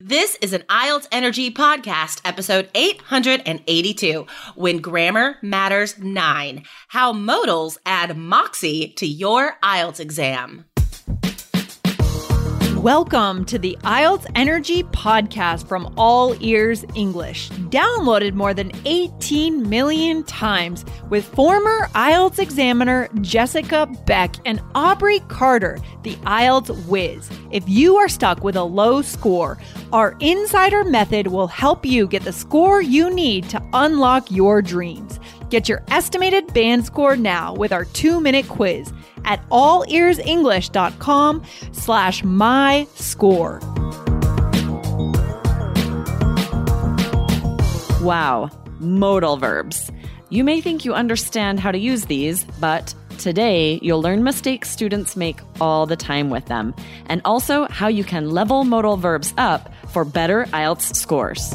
This is an IELTS Energy podcast, episode 882, When Grammar Matters 9 How Modals Add Moxie to Your IELTS Exam. Welcome to the IELTS Energy podcast from All Ears English, downloaded more than 18 million times with former IELTS examiner Jessica Beck and Aubrey Carter, the IELTS whiz. If you are stuck with a low score, our insider method will help you get the score you need to unlock your dreams. Get your estimated band score now with our two-minute quiz at allearsenglish.com slash my score. Wow, modal verbs. You may think you understand how to use these, but today you'll learn mistakes students make all the time with them, and also how you can level modal verbs up for better IELTS scores.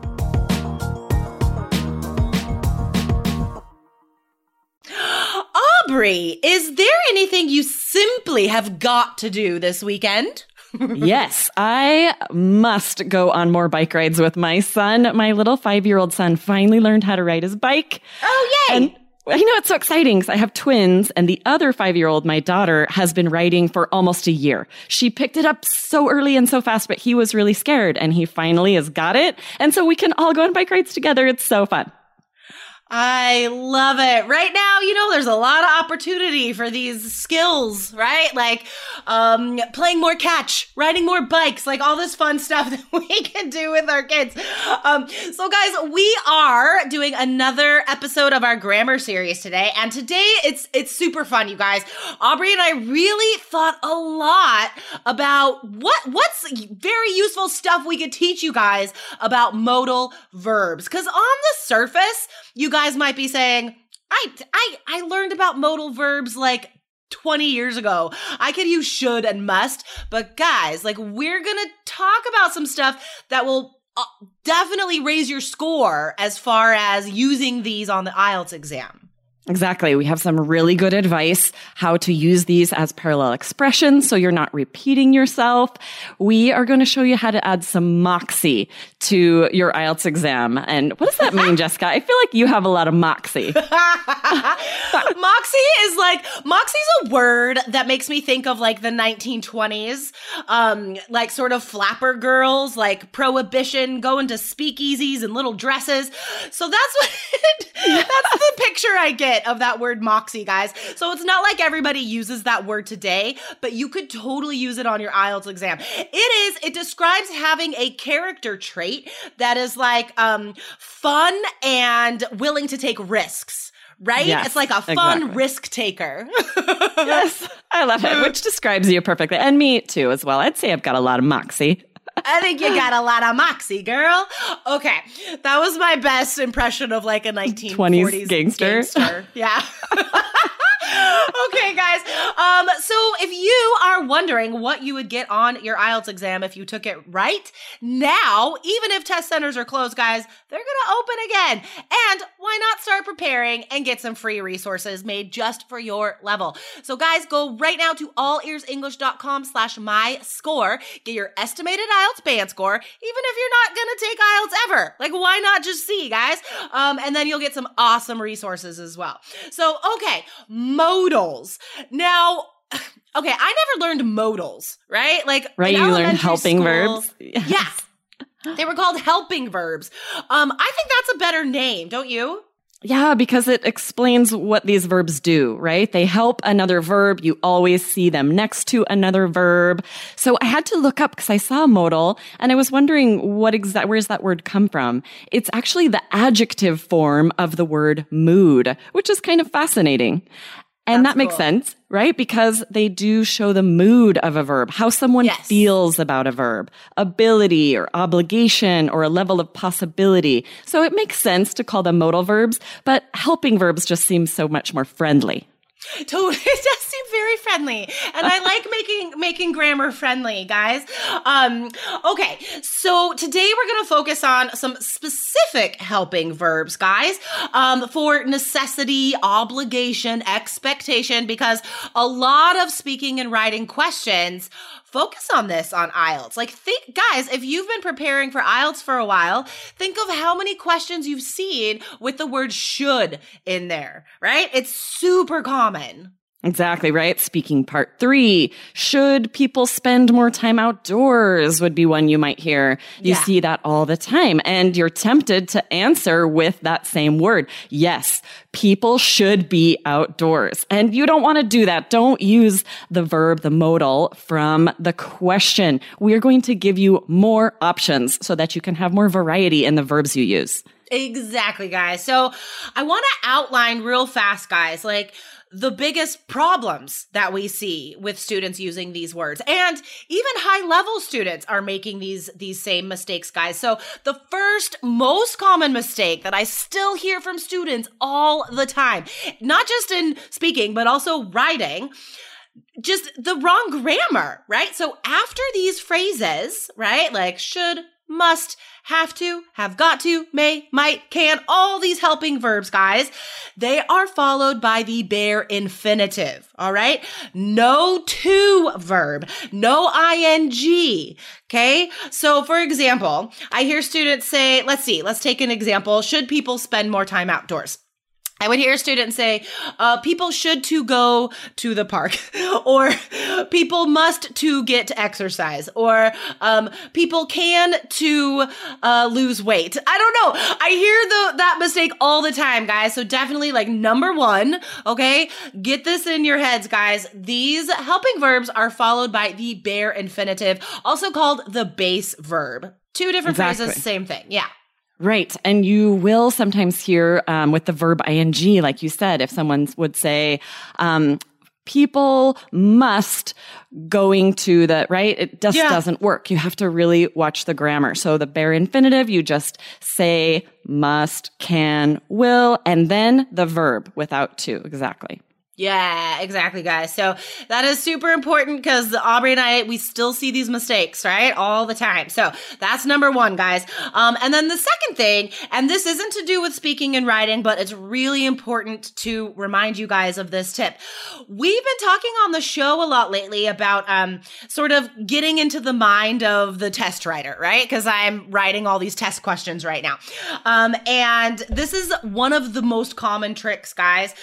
Is there anything you simply have got to do this weekend? yes, I must go on more bike rides with my son. My little five year old son finally learned how to ride his bike. Oh, yay! And I know it's so exciting because I have twins and the other five year old, my daughter, has been riding for almost a year. She picked it up so early and so fast, but he was really scared and he finally has got it. And so we can all go on bike rides together. It's so fun. I love it. Right now, you know, there's a lot of opportunity for these skills, right? Like um, playing more catch, riding more bikes, like all this fun stuff that we can do with our kids. Um, so, guys, we are doing another episode of our grammar series today, and today it's it's super fun, you guys. Aubrey and I really thought a lot about what what's very useful stuff we could teach you guys about modal verbs, because on the surface you guys might be saying, I, I, I learned about modal verbs like 20 years ago. I could use should and must, but guys, like we're going to talk about some stuff that will uh, definitely raise your score as far as using these on the IELTS exam. Exactly. We have some really good advice how to use these as parallel expressions so you're not repeating yourself. We are going to show you how to add some moxie to your IELTS exam. And what does that mean, Jessica? I feel like you have a lot of moxie. moxie is like, moxie's a word that makes me think of like the 1920s, um, like sort of flapper girls, like prohibition, going to speakeasies and little dresses. So that's what, that's the picture I get of that word moxie, guys. So it's not like everybody uses that word today, but you could totally use it on your IELTS exam. It is, it describes having a character trait that is like um, fun and willing to take risks right? Yes, it's like a fun exactly. risk taker. yes, I love it, which describes you perfectly. And me too, as well. I'd say I've got a lot of moxie. I think you got a lot of moxie, girl. Okay, that was my best impression of like a 1940s 20s gangster. gangster. Yeah. okay, guys. Um, so if you are wondering what you would get on your IELTS exam if you took it right, now, even if test centers are closed, guys, they're gonna open again. And why not start preparing and get some free resources made just for your level? So, guys, go right now to allearsenglish.com slash my score. Get your estimated IELTS band score, even if you're not gonna take IELTS ever. Like, why not just see, guys? Um, and then you'll get some awesome resources as well. So, okay modals. Now, okay, I never learned modals, right? Like, right, you learned helping school, verbs. Yes. They were called helping verbs. Um, I think that's a better name, don't you? Yeah, because it explains what these verbs do, right? They help another verb. You always see them next to another verb. So I had to look up because I saw modal and I was wondering what exact, where's that word come from? It's actually the adjective form of the word mood, which is kind of fascinating. And That's that makes cool. sense, right? Because they do show the mood of a verb, how someone Yes. feels about a verb, ability or obligation or a level of possibility. So it makes sense to call them modal verbs, but helping verbs just seem so much more friendly. Totally, it does seem very friendly, and I like making making grammar friendly, guys. Um, okay, so today we're going to focus on some specific helping verbs, guys, um, for necessity, obligation, expectation, because a lot of speaking and writing questions focus on this on IELTS. Like, think, guys, if you've been preparing for IELTS for a while, think of how many questions you've seen with the word should in there, right? It's super common. Exactly, right? Speaking part three. Should people spend more time outdoors would be one you might hear. You Yeah. see that all the time and you're tempted to answer with that same word. Yes, people should be outdoors. And you don't want to do that. Don't use the verb, the modal from the question. We are going to give you more options so that you can have more variety in the verbs you use. Exactly, guys. So I want to outline real fast, guys, like the biggest problems that we see with students using these words and even high level students are making these these same mistakes guys so the first most common mistake that i still hear from students all the time not just in speaking but also writing just the wrong grammar, right? So after these phrases, right, like should, must, have to, have got to, may, might, can, all these helping verbs, guys, they are followed by the bare infinitive, all right? No to verb, no ing. Okay. So for example, I hear students say, let's see, let's take an example. Should people spend more time outdoors? I would hear students say, uh, people should to go to the park, or people must to get to exercise, or um, people can to uh, lose weight. I don't know. I hear the that mistake all the time, guys. So definitely, like number one, okay, get this in your heads, guys. These helping verbs are followed by the bare infinitive, also called the base verb. Two different Exactly. phrases, same thing. Yeah. Right. And you will sometimes hear um, with the verb ing, like you said, if someone would say, um, people must going to the, right? It just Yeah. doesn't work. You have to really watch the grammar. So the bare infinitive, you just say must, can, will, and then the verb without to. Exactly. Yeah, exactly, guys. So that is super important because Aubrey and I, we still see these mistakes, right? All the time. So that's number one, guys. Um, and then the second thing, and this isn't to do with speaking and writing, but it's really important to remind you guys of this tip. We've been talking on the show a lot lately about um, sort of getting into the mind of the test writer, right? Because I'm writing all these test questions right now. Um, and this is one of the most common tricks, guys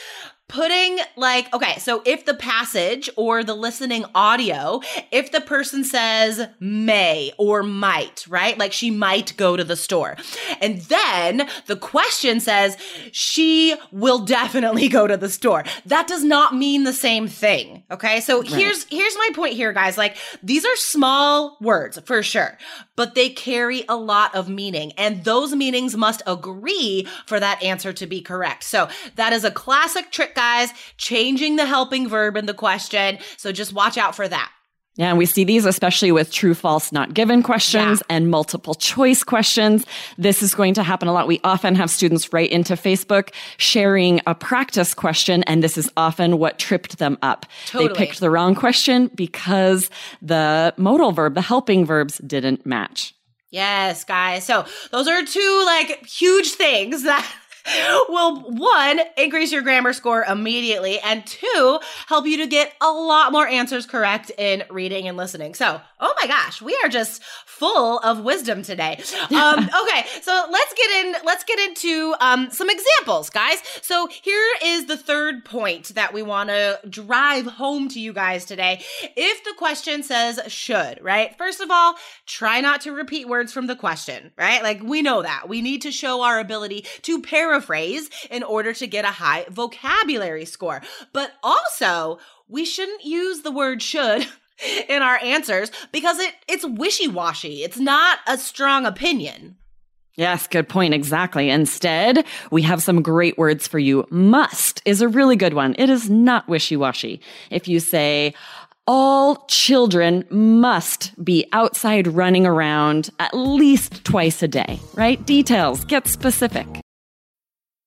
putting like okay so if the passage or the listening audio if the person says may or might right? Like she might go to the store. And then the question says she will definitely go to the store. That does not mean the same thing okay? So here's here's my point here guys. Like these are small words for sure but they carry a lot of meaning and those meanings must agree for that answer to be correct. So that is a classic trick guys changing the helping verb in the question so just watch out for that Yeah, and we see these especially with true, false, not given questions and multiple choice questions. This is going to happen a lot. We often have students write into Facebook sharing a practice question, and this is often what tripped them up. Totally. They picked the wrong question because the modal verb, the helping verbs didn't match. Yes, guys. So those are two like huge things that will one increase your grammar score immediately and two help you to get a lot more answers correct in reading and listening. So oh my gosh we are just full of wisdom today. Um, okay so let's get in let's get into um, some examples guys. So here is the third point that we want to drive home to you guys today. If the question says should right? First of all try not to repeat words from the question right? Like we know that. We need to show our ability to paraphrase paraphrase in order to get a high vocabulary score. But also, we shouldn't use the word should in our answers because it it's wishy-washy. It's not a strong opinion. Yes, good point. Exactly. Instead, we have some great words for you. Must is a really good one. It is not wishy washy. If you say, all children must be outside running around at least twice a day, right? Details, get specific.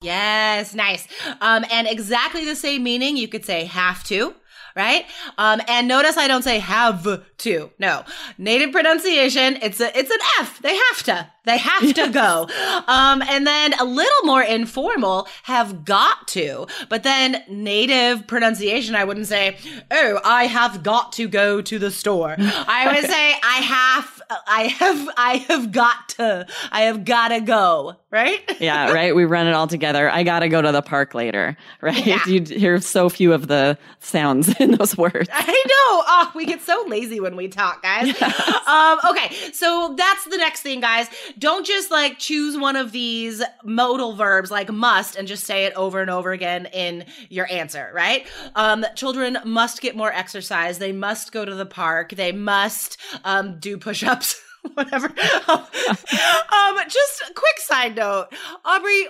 Yes, nice. Um, and exactly the same meaning. You could say have to, right? Um, and notice I don't say have to. No, native pronunciation. It's a it's an F. They have to. They have to go. Um, and then a little more informal, have got to. But then native pronunciation, I wouldn't say, oh, I have got to go to the store. I would say, I have, I have, I have got to, I have gotta go. Right? yeah, right. We run it all together. I gotta go to the park later. Right? Yeah. You hear so few of the sounds in those words. I know. Oh, we get so lazy when we talk, guys. Yes. Um, okay, so that's the next thing, guys don't just like choose one of these modal verbs like must and just say it over and over again in your answer, right? Um, children must get more exercise. They must go to the park. They must um, do push ups. whatever. um, just a quick side note, Aubrey.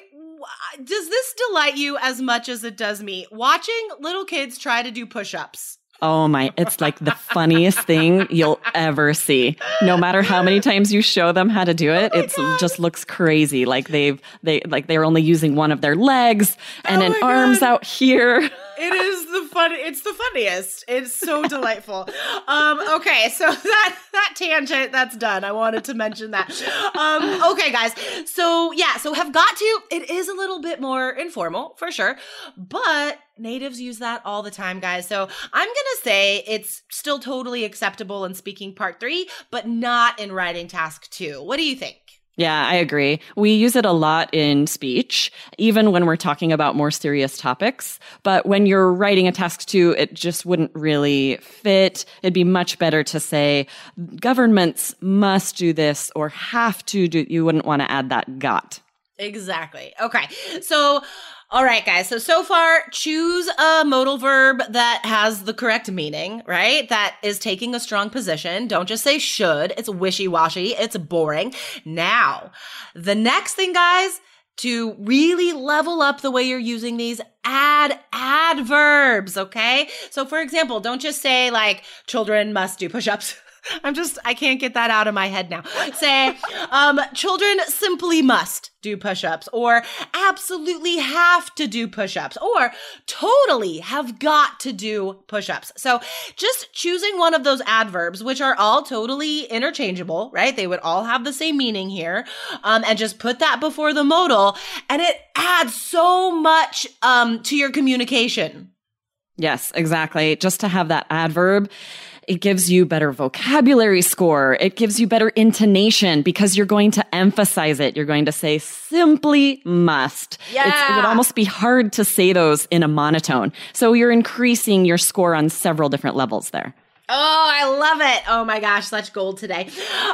Does this delight you as much as it does me? Watching little kids try to do push-ups. Oh my, it's like the funniest thing you'll ever see. No matter how many times you show them how to do it, oh it just looks crazy. Like they've they like they're only using one of their legs and oh an arms out here. It is the fun it's the funniest. It's so delightful. Um okay, so that that tangent that's done. I wanted to mention that. Um okay guys. So yeah, so have got to it is a little bit more informal for sure, but natives use that all the time, guys. So I'm going to say it's still totally acceptable in speaking part three, but not in writing task two. What do you think? Yeah, I agree. We use it a lot in speech, even when we're talking about more serious topics. But when you're writing a task two, it just wouldn't really fit. It'd be much better to say governments must do this or have to do. You wouldn't want to add that got. Exactly. Okay. So all right, guys. So, so far, choose a modal verb that has the correct meaning, right? That is taking a strong position. Don't just say should. It's wishy washy. It's boring. Now, the next thing, guys, to really level up the way you're using these, add adverbs, okay? So, for example, don't just say like children must do push ups. I'm just, I can't get that out of my head now. Say, um, children simply must do push ups, or absolutely have to do push ups, or totally have got to do push ups. So just choosing one of those adverbs, which are all totally interchangeable, right? They would all have the same meaning here, um, and just put that before the modal, and it adds so much um, to your communication. Yes, exactly. Just to have that adverb it gives you better vocabulary score. It gives you better intonation because you're going to emphasize it. You're going to say simply must. Yeah. It's, it would almost be hard to say those in a monotone. So you're increasing your score on several different levels there. Oh, I love it. Oh my gosh, such gold today.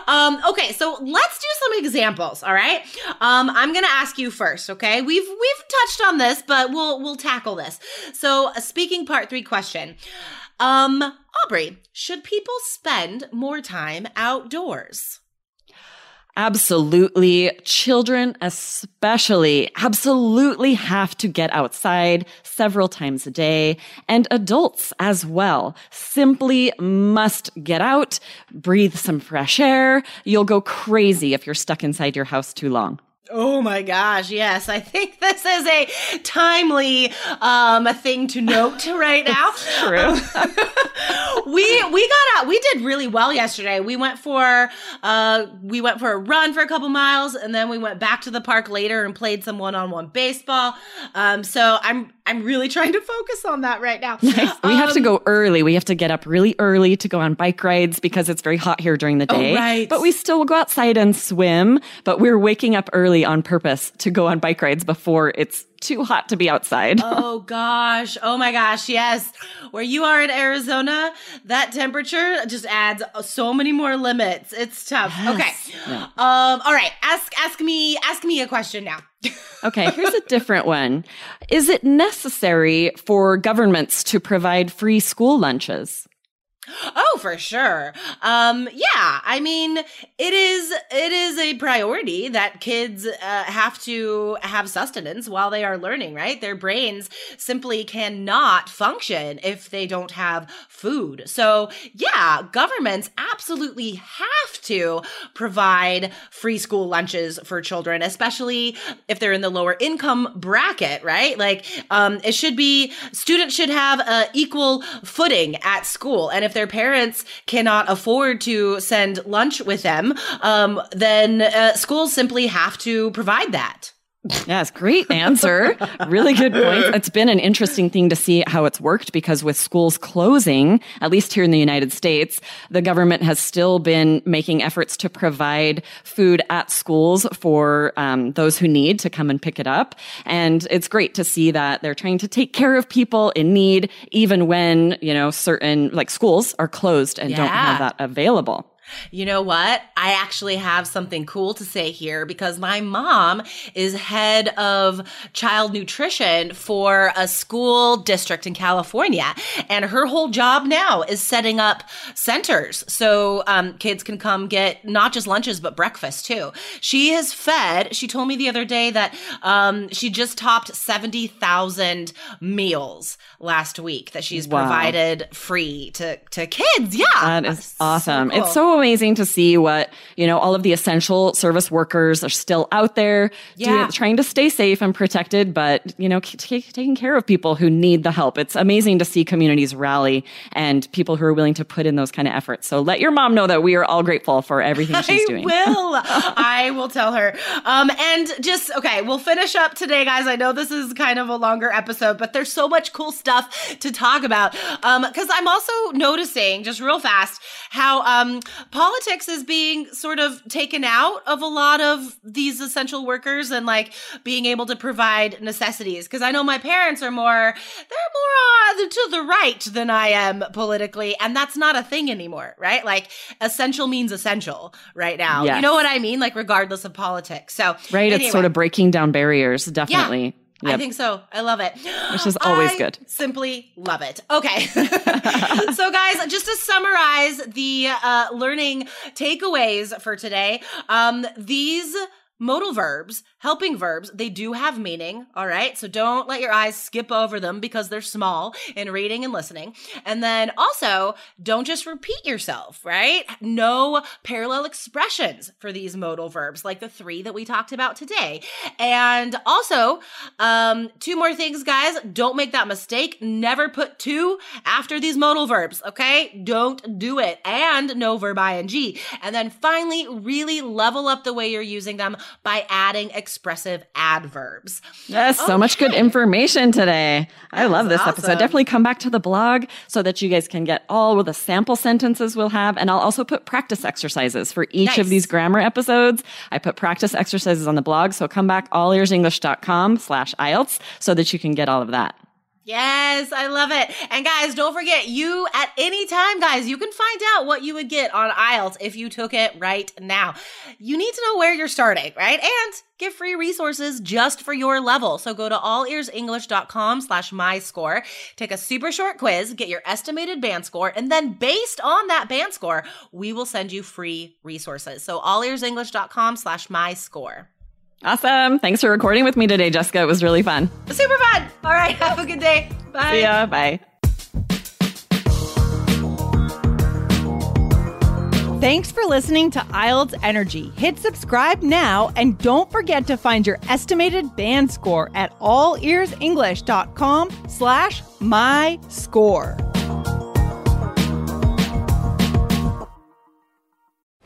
Um, okay, so let's do some examples, all right? Um, I'm gonna ask you first, okay? We've we've touched on this, but we'll we'll tackle this. So a speaking part three question. Um, Aubrey, should people spend more time outdoors? Absolutely. Children, especially, absolutely have to get outside several times a day, and adults as well. Simply must get out, breathe some fresh air. You'll go crazy if you're stuck inside your house too long. Oh my gosh, yes. I think this is a timely um thing to note right now. True. we we got out we did really well yesterday. We went for uh we went for a run for a couple miles and then we went back to the park later and played some one-on-one baseball. Um so I'm I'm really trying to focus on that right now. Nice. We um, have to Um, go early. We have to get up really early to go on bike rides because it's very hot here during the Oh, day. right. But we still will go outside and swim. But we're waking up early on purpose to go on bike rides before it's too hot to be outside. Oh gosh. Oh my gosh. Yes. Where you are in Arizona, that temperature just adds so many more limits. It's tough. Okay. Yeah. Um all right. Ask ask me ask me a question now. Okay, here's a different one. Is it necessary for governments to provide free school lunches? Oh, for sure. Um, yeah. I mean, it is it is a priority that kids uh, have to have sustenance while they are learning. Right, their brains simply cannot function if they don't have food. So, yeah, governments absolutely have to provide free school lunches for children, especially if they're in the lower income bracket. Right, like um, it should be students should have uh, equal footing at school, and if their parents cannot afford to send lunch with them, um, then uh, schools simply have to provide that. Yes, great answer. really good point. It's been an interesting thing to see how it's worked because with schools closing, at least here in the United States, the government has still been making efforts to provide food at schools for um, those who need to come and pick it up. And it's great to see that they're trying to take care of people in need, even when, you know, certain like schools are closed and don't have that available. You know what? I actually have something cool to say here because my mom is head of child nutrition for a school district in California. And her whole job now is setting up centers so um, kids can come get not just lunches, but breakfast too. She has fed, she told me the other day that um, she just topped 70,000 meals last week that she's Wow. provided free to, to kids. Yeah. That is awesome. cool. It's so amazing to see what, you know, all of the essential service workers are still out there doing- Yeah. trying to stay safe and protected, but, you know, taking care of people who need the help. It's amazing to see communities rally and people who are willing to put in those kind of efforts. So let your mom know that we are all grateful for everything she's I doing. will. I will tell her. Um, and just okay, we'll finish up today, guys. I know this is kind of a longer episode, but there's so much cool stuff to talk about. Um, because I'm also noticing, just real fast, how um politics is being sort of taken out of a lot of these essential workers and like being able to provide necessities. Because I know my parents are more, they're more uh, to the right than I am politically, and that's not a thing anymore, right? Like essential means essential right now. You know what I mean? Like regardless of politics. So Right? anyway, It's sort of breaking down barriers, definitely. I Yep. think so. I love it. Which is always I good. Simply love it. Okay. so, guys, just to summarize the uh, learning takeaways for today, um, these modal verbs, helping verbs, they do have meaning. All right. So don't let your eyes skip over them because they're small in reading and listening. And then also don't just repeat yourself, right? No parallel expressions for these modal verbs, like the three that we talked about today. And also, um, two more things, guys. Don't make that mistake. Never put to after these modal verbs. Okay. Don't do it. And no verb ing. And then finally, really level up the way you're using them by adding expressive adverbs. Yes, so much good information today. I love this That's episode. Definitely come back to the blog so that you guys can get all of the sample sentences we'll have. And I'll also put practice exercises for each Nice. of these grammar episodes. I put practice exercises on the blog. So come back allearsenglish.com slash IELTS so that you can get all of that. Yes, I love it. And guys, don't forget, you at any time, guys, you can find out what you would get on IELTS if you took it right now. You need to know where you're starting, right? And get free resources just for your level. So go to allearsenglish.com slash my score, take a super short quiz, get your estimated band score, and then based on that band score, we will send you free resources. So allearsenglish.com slash my score. Awesome. Thanks for recording with me today, Jessica. It was really fun. Super fun. All right. Have a good day. Bye. See ya. Bye. Thanks for listening to IELTS Energy. Hit subscribe now and don't forget to find your estimated band score at allearsenglish.com slash my score.